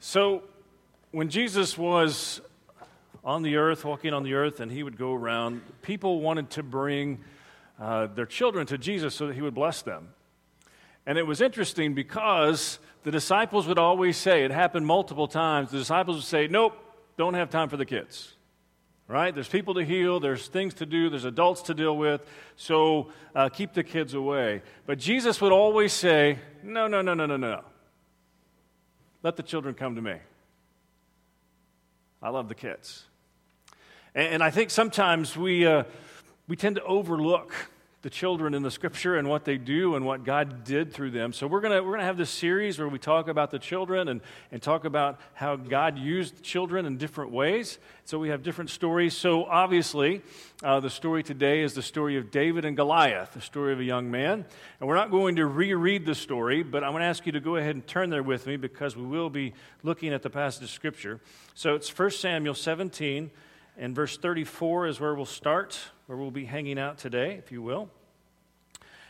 So, when Jesus was on the earth, walking on the earth, and he would go around, people wanted to bring uh, their children to Jesus so that he would bless them. And it was interesting because the disciples would always say, it happened multiple times, the disciples would say, Nope, don't have time for the kids. Right? There's people to heal, there's things to do, there's adults to deal with, so uh, keep the kids away. But Jesus would always say, No, no, no, no, no, no. Let the children come to me. I love the kids. And, and I think sometimes we, uh, we tend to overlook the children in the scripture and what they do and what God did through them. So we're going we're gonna have this series where we talk about the children and, and talk about how God used children in different ways. So we have different stories. So obviously, uh, the story today is the story of David and Goliath, the story of a young man. And we're not going to reread the story, but I'm going to ask you to go ahead and turn there with me because we will be looking at the passage of scripture. So it's 1 Samuel 17 and verse 34 is where we'll start where we'll be hanging out today, if you will.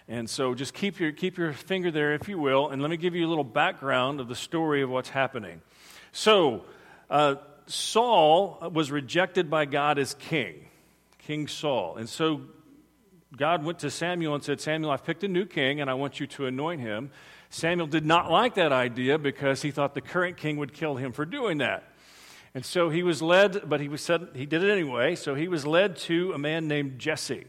And so just keep your, keep your finger there, if you will, and let me give you a little background of the story of what's happening. So, uh, Saul was rejected by God as king, King Saul. And so God went to Samuel and said, Samuel, I've picked a new king and I want you to anoint him. Samuel did not like that idea because he thought the current king would kill him for doing that. And so he was led, but he was said he did it anyway. So he was led to a man named Jesse.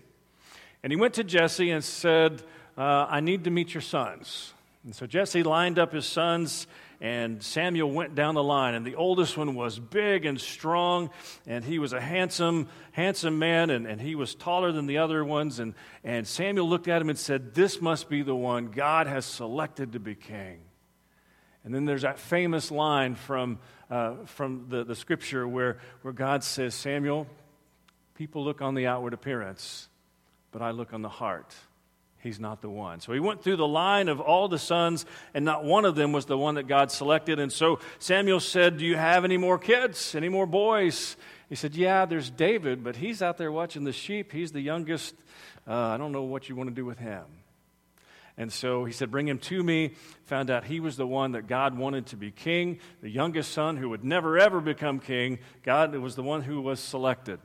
And he went to Jesse and said, uh, I need to meet your sons. And so Jesse lined up his sons, and Samuel went down the line. And the oldest one was big and strong, and he was a handsome, handsome man, and, and he was taller than the other ones. And, and Samuel looked at him and said, This must be the one God has selected to be king. And then there's that famous line from uh, from the, the scripture where, where God says, Samuel, people look on the outward appearance, but I look on the heart. He's not the one. So he went through the line of all the sons, and not one of them was the one that God selected. And so Samuel said, Do you have any more kids? Any more boys? He said, Yeah, there's David, but he's out there watching the sheep. He's the youngest. Uh, I don't know what you want to do with him. And so he said, Bring him to me. Found out he was the one that God wanted to be king, the youngest son who would never ever become king. God was the one who was selected.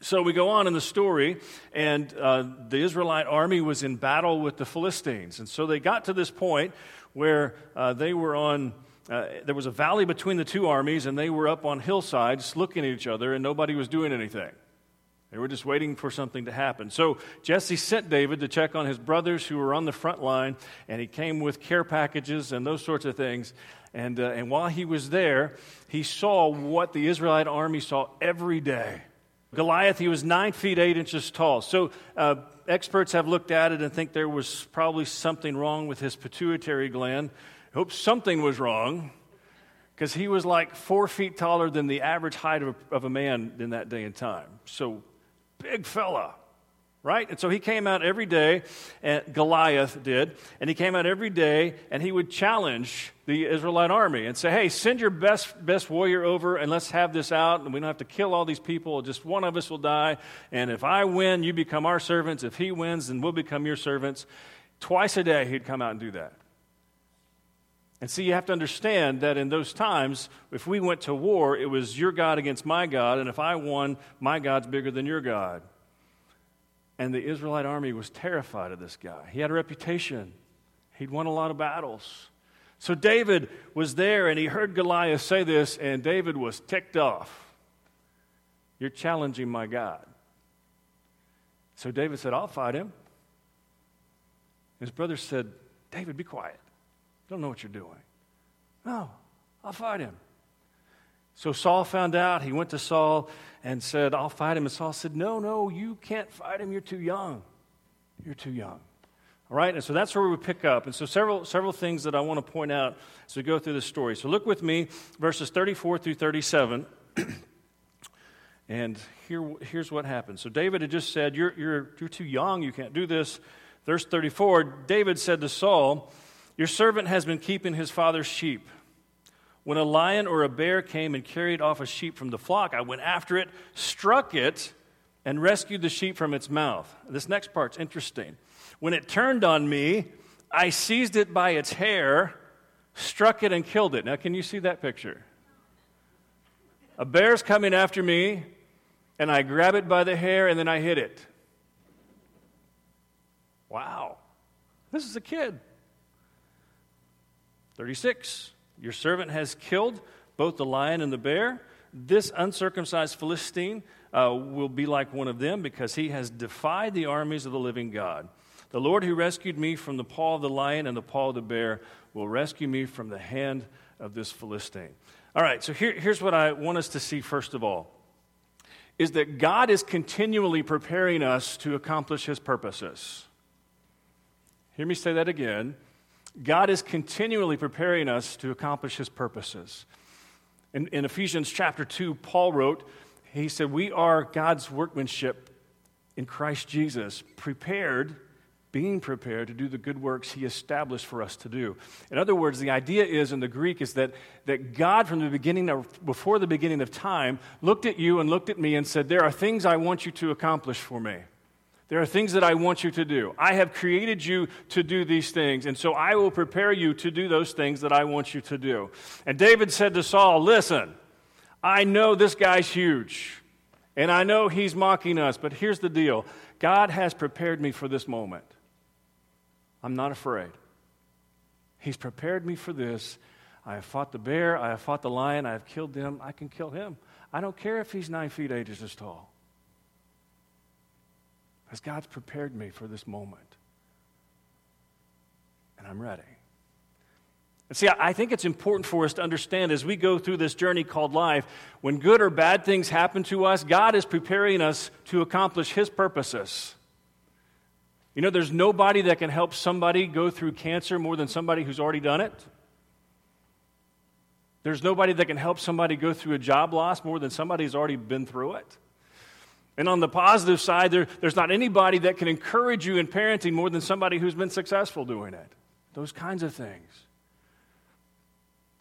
So we go on in the story, and uh, the Israelite army was in battle with the Philistines. And so they got to this point where uh, they were on. Uh, there was a valley between the two armies, and they were up on hillsides looking at each other, and nobody was doing anything. They were just waiting for something to happen. So Jesse sent David to check on his brothers who were on the front line, and he came with care packages and those sorts of things. And, uh, and while he was there, he saw what the Israelite army saw every day. Goliath, he was nine feet eight inches tall. So uh, experts have looked at it and think there was probably something wrong with his pituitary gland. Hope something was wrong because he was like four feet taller than the average height of a, of a man in that day and time. So big fella, right? And so he came out every day, and Goliath did, and he came out every day and he would challenge the Israelite army and say, Hey, send your best, best warrior over and let's have this out, and we don't have to kill all these people. Just one of us will die. And if I win, you become our servants. If he wins, then we'll become your servants. Twice a day, he'd come out and do that. And see, you have to understand that in those times, if we went to war, it was your God against my God, and if I won, my God's bigger than your God. And the Israelite army was terrified of this guy. He had a reputation, he'd won a lot of battles. So David was there, and he heard Goliath say this, and David was ticked off. You're challenging my God. So David said, I'll fight him. His brother said, David, be quiet. Don't know what you're doing. No, I'll fight him. So Saul found out. He went to Saul and said, I'll fight him. And Saul said, No, no, you can't fight him. You're too young. You're too young. All right, and so that's where we pick up. And so several, several things that I want to point out as we go through this story. So look with me, verses 34 through 37. and here, here's what happened. So David had just said, you're, you're, you're too young. You can't do this. Verse 34 David said to Saul, your servant has been keeping his father's sheep. When a lion or a bear came and carried off a sheep from the flock, I went after it, struck it, and rescued the sheep from its mouth. This next part's interesting. When it turned on me, I seized it by its hair, struck it, and killed it. Now, can you see that picture? A bear's coming after me, and I grab it by the hair, and then I hit it. Wow. This is a kid. 36. Your servant has killed both the lion and the bear. This uncircumcised Philistine uh, will be like one of them because he has defied the armies of the living God. The Lord who rescued me from the paw of the lion and the paw of the bear will rescue me from the hand of this Philistine. All right, so here, here's what I want us to see first of all is that God is continually preparing us to accomplish his purposes. Hear me say that again. God is continually preparing us to accomplish his purposes. In, in Ephesians chapter 2, Paul wrote, he said, We are God's workmanship in Christ Jesus, prepared being prepared to do the good works he established for us to do. In other words, the idea is in the Greek is that, that God, from the beginning of, before the beginning of time, looked at you and looked at me and said, There are things I want you to accomplish for me. There are things that I want you to do. I have created you to do these things, and so I will prepare you to do those things that I want you to do. And David said to Saul, Listen, I know this guy's huge, and I know he's mocking us, but here's the deal God has prepared me for this moment. I'm not afraid. He's prepared me for this. I have fought the bear. I have fought the lion. I have killed them. I can kill him. I don't care if he's nine feet eight inches tall. Because God's prepared me for this moment. And I'm ready. And see, I think it's important for us to understand as we go through this journey called life, when good or bad things happen to us, God is preparing us to accomplish His purposes. You know, there's nobody that can help somebody go through cancer more than somebody who's already done it. There's nobody that can help somebody go through a job loss more than somebody who's already been through it. And on the positive side, there, there's not anybody that can encourage you in parenting more than somebody who's been successful doing it. Those kinds of things.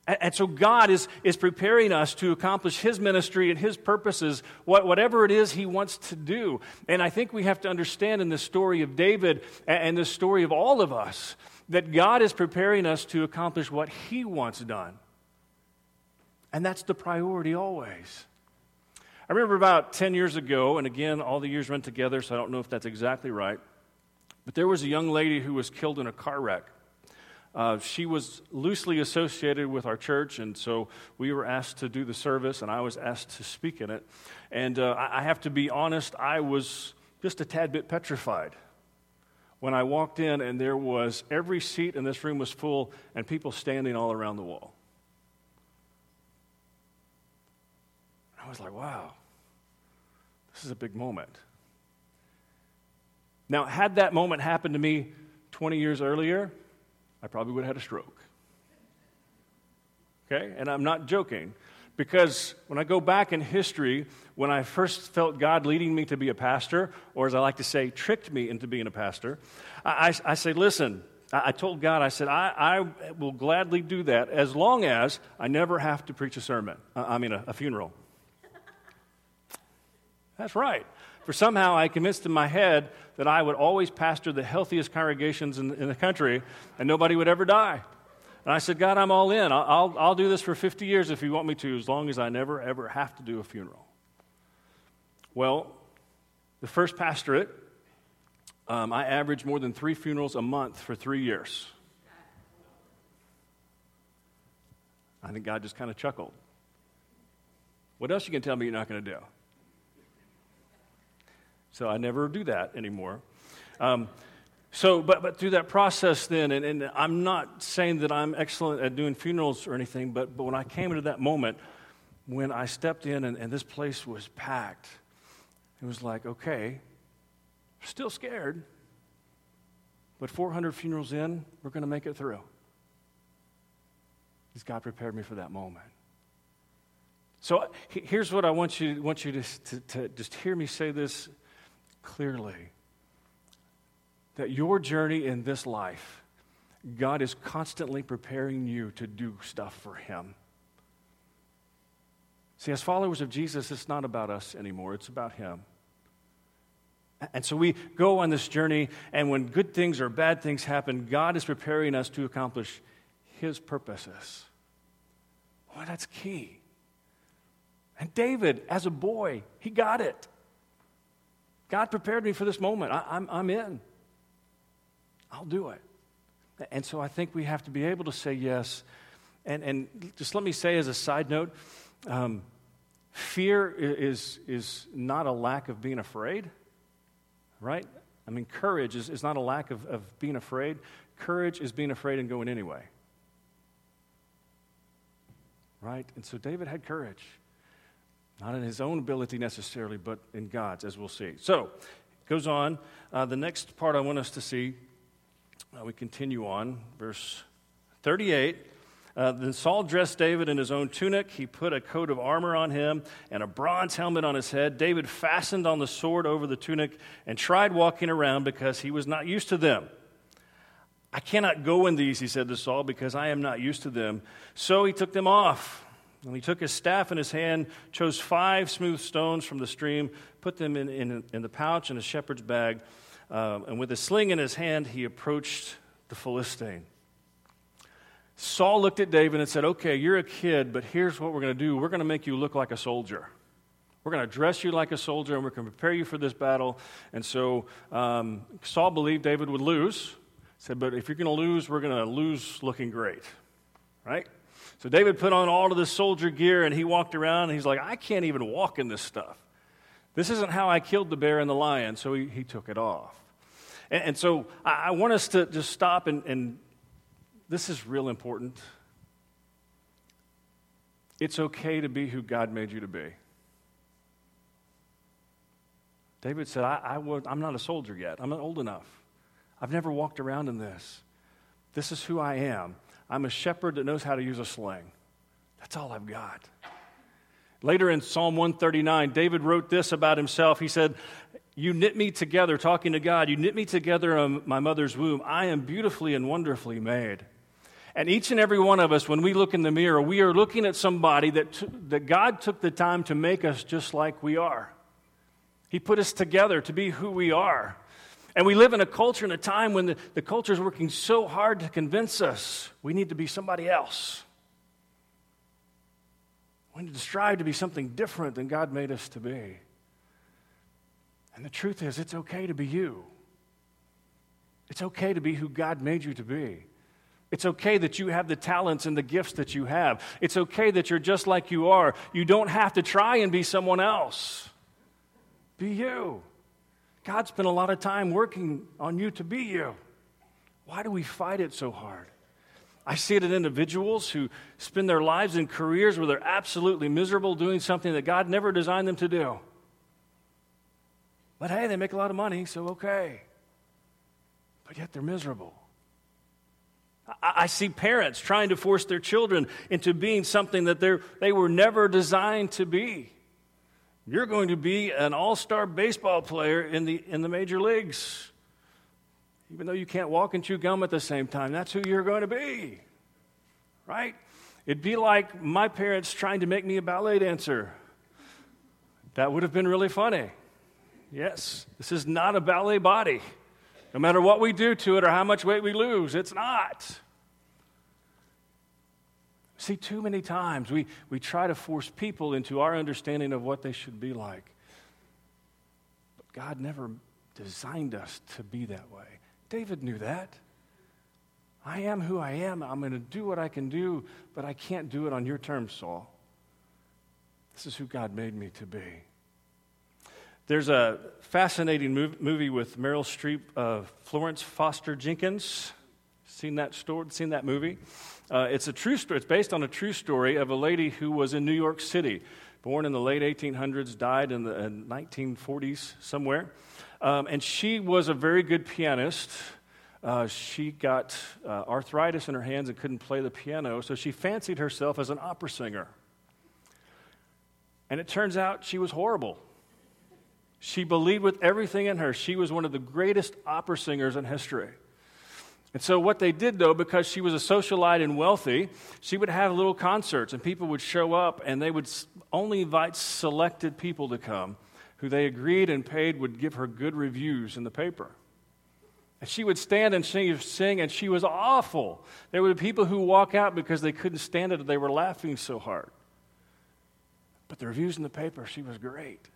And, and so God is, is preparing us to accomplish His ministry and His purposes, what, whatever it is He wants to do. And I think we have to understand in the story of David and, and the story of all of us that God is preparing us to accomplish what He wants done. And that's the priority always. I remember about 10 years ago, and again, all the years run together, so I don't know if that's exactly right, but there was a young lady who was killed in a car wreck. Uh, she was loosely associated with our church, and so we were asked to do the service, and I was asked to speak in it. And uh, I have to be honest, I was just a tad bit petrified when I walked in, and there was every seat in this room was full, and people standing all around the wall. Was like, wow, this is a big moment. Now, had that moment happened to me 20 years earlier, I probably would have had a stroke. Okay? And I'm not joking. Because when I go back in history, when I first felt God leading me to be a pastor, or as I like to say, tricked me into being a pastor, I, I, I say, listen, I, I, told God, I said, I, will gladly do that as long as I never have to preach a sermon, I mean, a, a funeral. That's right. For somehow I convinced in my head that I would always pastor the healthiest congregations in, in the country and nobody would ever die. And I said, God, I'm all in. I'll, I'll, I'll, do this for 50 years if you want me to, as long as I never, ever have to do a funeral. Well, the first pastorate, um, I averaged more than three funerals a month for three years. I think God just kind of chuckled. What else you can tell me you're not going to do? So I never do that anymore. Um, so, but, but through that process then, and, and, I'm not saying that I'm excellent at doing funerals or anything, but, but when I came into that moment, when I stepped in and, and this place was packed, it was like, okay, still scared, but 400 funerals in, we're going to make it through. Because God prepared me for that moment. So here's what I want you, want you to, to, to just hear me say this clearly that your journey in this life, God is constantly preparing you to do stuff for Him. See, as followers of Jesus, it's not about us anymore, it's about Him. And so we go on this journey, and when good things or bad things happen, God is preparing us to accomplish His purposes. Well, that's key. And David, as a boy, he got it. God prepared me for this moment. I, I'm, I'm in. I'll do it. And so I think we have to be able to say yes. And, and just let me say as a side note um, fear is, is not a lack of being afraid right? I mean, courage is, is not a lack of, of being afraid. Courage is being afraid and going anyway. Right? And so David had courage. Not in his own ability necessarily, but in God's, as we'll see. So, goes on. Uh, the next part I want us to see, uh, we continue on, verse 38. Uh, then Saul dressed David in his own tunic. He put a coat of armor on him and a bronze helmet on his head. David fastened on the sword over the tunic and tried walking around because he was not used to them. I cannot go in these, he said to Saul, because I am not used to them. So he took them off. And he took his staff in his hand, chose five smooth stones from the stream, put them in, in, in the pouch in a shepherd's bag, uh, and with a sling in his hand, he approached the Philistine. Saul looked at David and said, Okay, you're a kid, but here's what we're going to do. We're going to make you look like a soldier. We're going to dress you like a soldier and we're going to prepare you for this battle. And so um, Saul believed David would lose. He Said, But if you're going to lose, we're going to lose looking great. Right? So David put on all of this soldier gear and he walked around and he's like, I can't even walk in this stuff. This isn't how I killed the bear and the lion. So he, he took it off. And, and so I, I, want us to just stop and, and this is real important. It's okay to be who God made you to be. David said, I, I was, I'm not a soldier yet. I'm not old enough. I've never walked around in this. This is who I am. I'm a shepherd that knows how to use a sling. That's all I've got. Later in Psalm 139, David wrote this about himself. He said, You knit me together, talking to God, you knit me together in my mother's womb. I am beautifully and wonderfully made. And each and every one of us, when we look in the mirror, we are looking at somebody that, t- that God took the time to make us just like we are. He put us together to be who we are. And we live in a culture and a time when the, the culture is working so hard to convince us we need to be somebody else. We need to strive to be something different than God made us to be. And the truth is, it's okay to be you. It's okay to be who God made you to be. It's okay that you have the talents and the gifts that you have. It's okay that you're just like you are. You don't have to try and be someone else. Be you. God spent a lot of time working on you to be you. Why do we fight it so hard? I see it in individuals who spend their lives in careers where they're absolutely miserable doing something that God never designed them to do. But hey, they make a lot of money, so okay. But yet they're miserable. I see parents trying to force their children into being something that they were never designed to be. You're going to be an all star baseball player in the, in the major leagues. Even though you can't walk and chew gum at the same time, that's who you're going to be. Right? It'd be like my parents trying to make me a ballet dancer. That would have been really funny. Yes, this is not a ballet body. No matter what we do to it or how much weight we lose, it's not. See, too many times we, we try to force people into our understanding of what they should be like. But God never designed us to be that way. David knew that. I am who I am. I'm going to do what I can do, but I can't do it on your terms, Saul. This is who God made me to be. There's a fascinating movie with Meryl Streep, Florence Foster Jenkins. Seen that story? Seen that movie? Uh, it's a true story. It's based on a true story of a lady who was in New York City, born in the late 1800s, died in the 1940s somewhere, um, and she was a very good pianist. Uh, she got uh, arthritis in her hands and couldn't play the piano, so she fancied herself as an opera singer. And it turns out she was horrible. She believed with everything in her. She was one of the greatest opera singers in history. And so, what they did, though, because she was a socialite and wealthy, she would have little concerts, and people would show up, and they would only invite selected people to come who they agreed and paid would give her good reviews in the paper. And she would stand and sing, sing, and she was awful. There were people who walk out because they couldn't stand it, they were laughing so hard. But the reviews in the paper, she was great.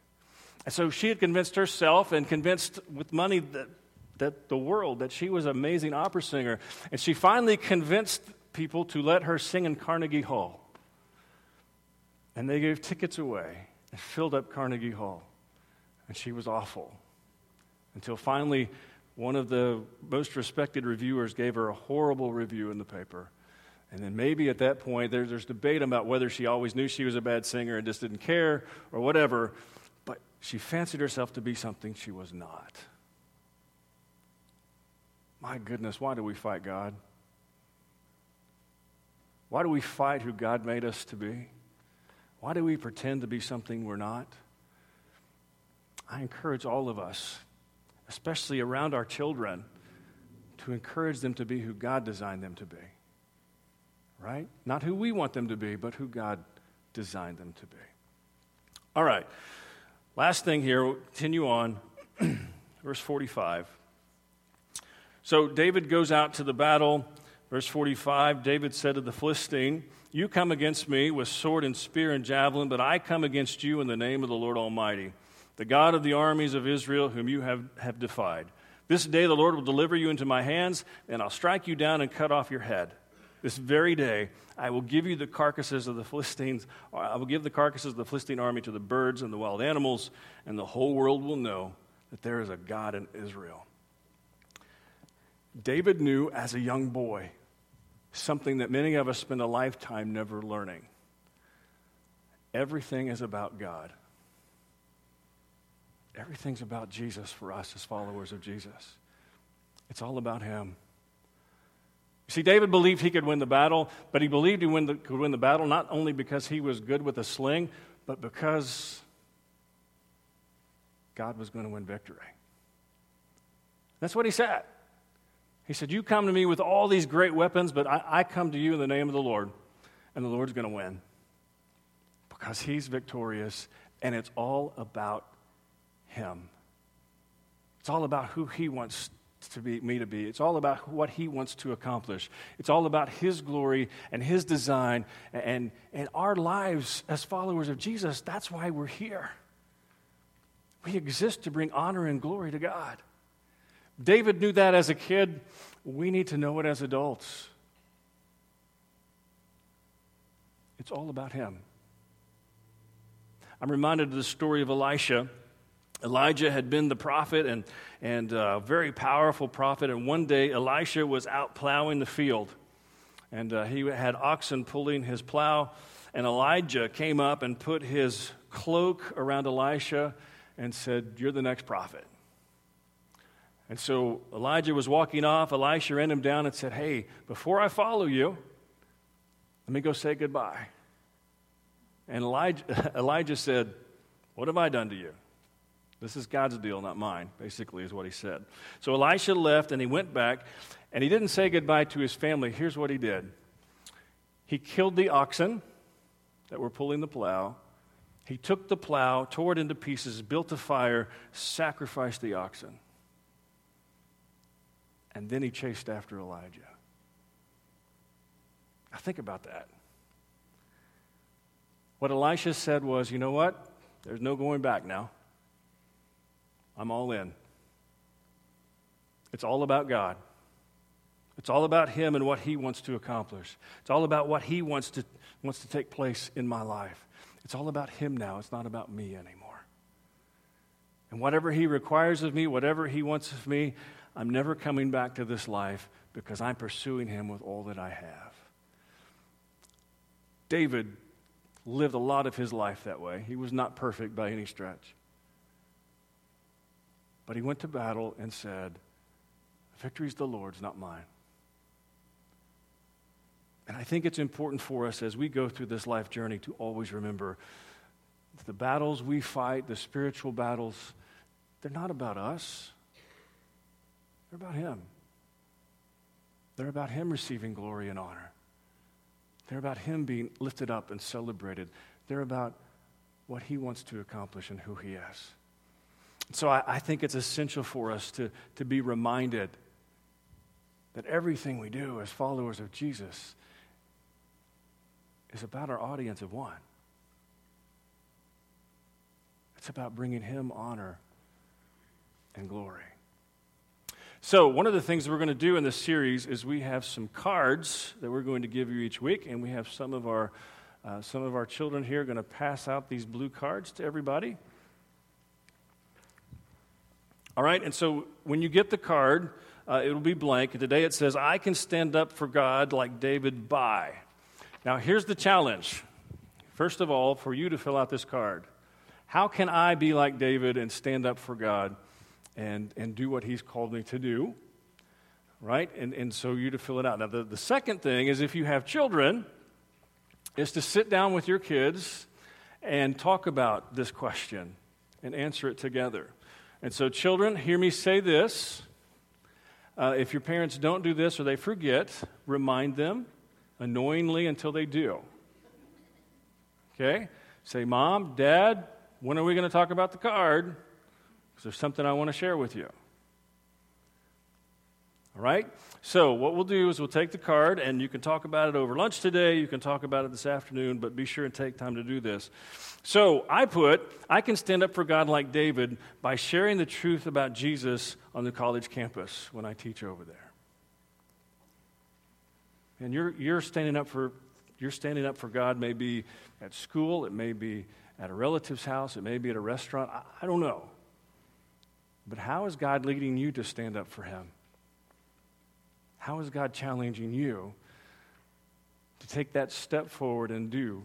And so she had convinced herself and convinced with money that, that the world that she was an amazing opera singer. And she finally convinced people to let her sing in Carnegie Hall. And they gave tickets away and filled up Carnegie Hall. And she was awful. Until finally, one of the most respected reviewers gave her a horrible review in the paper. And then maybe at that point, there, there's debate about whether she always knew she was a bad singer and just didn't care or whatever. But she fancied herself to be something she was not. My goodness, why do we fight God? Why do we fight who God made us to be? Why do we pretend to be something we're not? I encourage all of us, especially around our children, to encourage them to be who God designed them to be. Right? Not who we want them to be, but who God designed them to be. All right. Last thing here, we'll continue on. Verse 45. So David goes out to the battle. Verse 45 David said to the Philistine, You come against me with sword and spear and javelin, but I come against you in the name of the Lord Almighty, the God of the armies of Israel, whom you have, have defied. This day the Lord will deliver you into my hands, and I'll strike you down and cut off your head. This very day I will give you the carcasses of the Philistines, I will give the carcasses of the Philistine army to the birds and the wild animals, and the whole world will know that there is a God in Israel. David knew as a young boy something that many of us spend a lifetime never learning. Everything is about God. Everything's about Jesus for us as followers of Jesus. It's all about Him. You see, David believed he could win the battle, but he believed he win the, could win the battle not only because he was good with a sling, but because God was going to win victory. That's what he said. He said, You come to me with all these great weapons, but I, I come to you in the name of the Lord, and the Lord's going to win because he's victorious, and it's all about him. It's all about who he wants to be me to be. It's all about what he wants to accomplish. It's all about his glory and his design and, and our lives as followers of Jesus. That's why we're here. We exist to bring honor and glory to God. David knew that as a kid. We need to know it as adults. It's all about him. I'm reminded of the story of Elisha. Elijah had been the prophet and, and a uh, very powerful prophet, and one day Elisha was out plowing the field. And uh, he had oxen pulling his plow, and Elijah came up and put his cloak around Elisha and said, You're the next prophet. And so Elijah was walking off. Elisha ran him down and said, Hey, before I follow you, let me go say goodbye. And Elijah, Elijah said, What have I done to you? This is God's deal, not mine, basically, is what he said. So Elisha left and he went back and he didn't say goodbye to his family. Here's what he did he killed the oxen that were pulling the plow. He took the plow, tore it into pieces, built a fire, sacrificed the oxen and then he chased after Elijah. Now, think about that. What Elisha said was, you know what? There's no going back now. I'm all in. It's all about God. It's all about Him and what He wants to accomplish. It's all about what He wants to, wants to take place in my life. It's all about Him now. It's not about me anymore. And whatever He requires of me, whatever He wants of me, I'm never coming back to this life because I'm pursuing Him with all that I have. David lived a lot of his life that way. He was not perfect by any stretch. But he went to battle and said, Victory's the Lord's, not mine. And I think it's important for us as we go through this life journey to always remember the battles we fight, the spiritual battles, they're not about us. They're about Him. They're about Him receiving glory and honor. They're about Him being lifted up and celebrated. They're about what He wants to accomplish and who He is. So I, I think it's essential for us to, to be reminded that everything we do as followers of Jesus is about our audience of one. It's about bringing Him honor and glory. So, one of the things we're going to do in this series is we have some cards that we're going to give you each week, and we have some of our, uh, some of our children here going to pass out these blue cards to everybody. All right, and so when you get the card, uh, it'll be blank. And Today it says, I can stand up for God like David by. Now, here's the challenge. First of all, for you to fill out this card. How can I be like David and stand up for God and, and do what he's called me to do? Right? And, and so you to fill it out. Now, the, the second thing is if you have children, is to sit down with your kids and talk about this question and answer it together. And so, children, hear me say this. Uh, if your parents don't do this or they forget, remind them annoyingly until they do. Okay? Say, Mom, Dad, when are we going to talk about the card? There's something I want to share with you. All right? So, what we'll do is we'll take the card, and you can talk about it over lunch today. You can talk about it this afternoon, but be sure and take time to do this. So, I put, I can stand up for God like David by sharing the truth about Jesus on the college campus when I teach over there. And you're, you're standing up for you're standing up for God maybe at school, it may be at a relative's house, it may be at a restaurant. I, I don't know. But how is God leading you to stand up for Him? How is God challenging you to take that step forward and do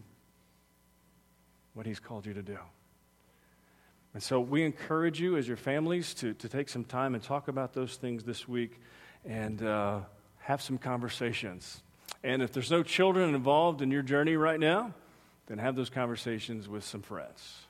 what He's called you to do? And so we encourage you as your families to, to take some time and talk about those things this week and uh, have some conversations. And if there's no children involved in your journey right now, then have those conversations with some friends.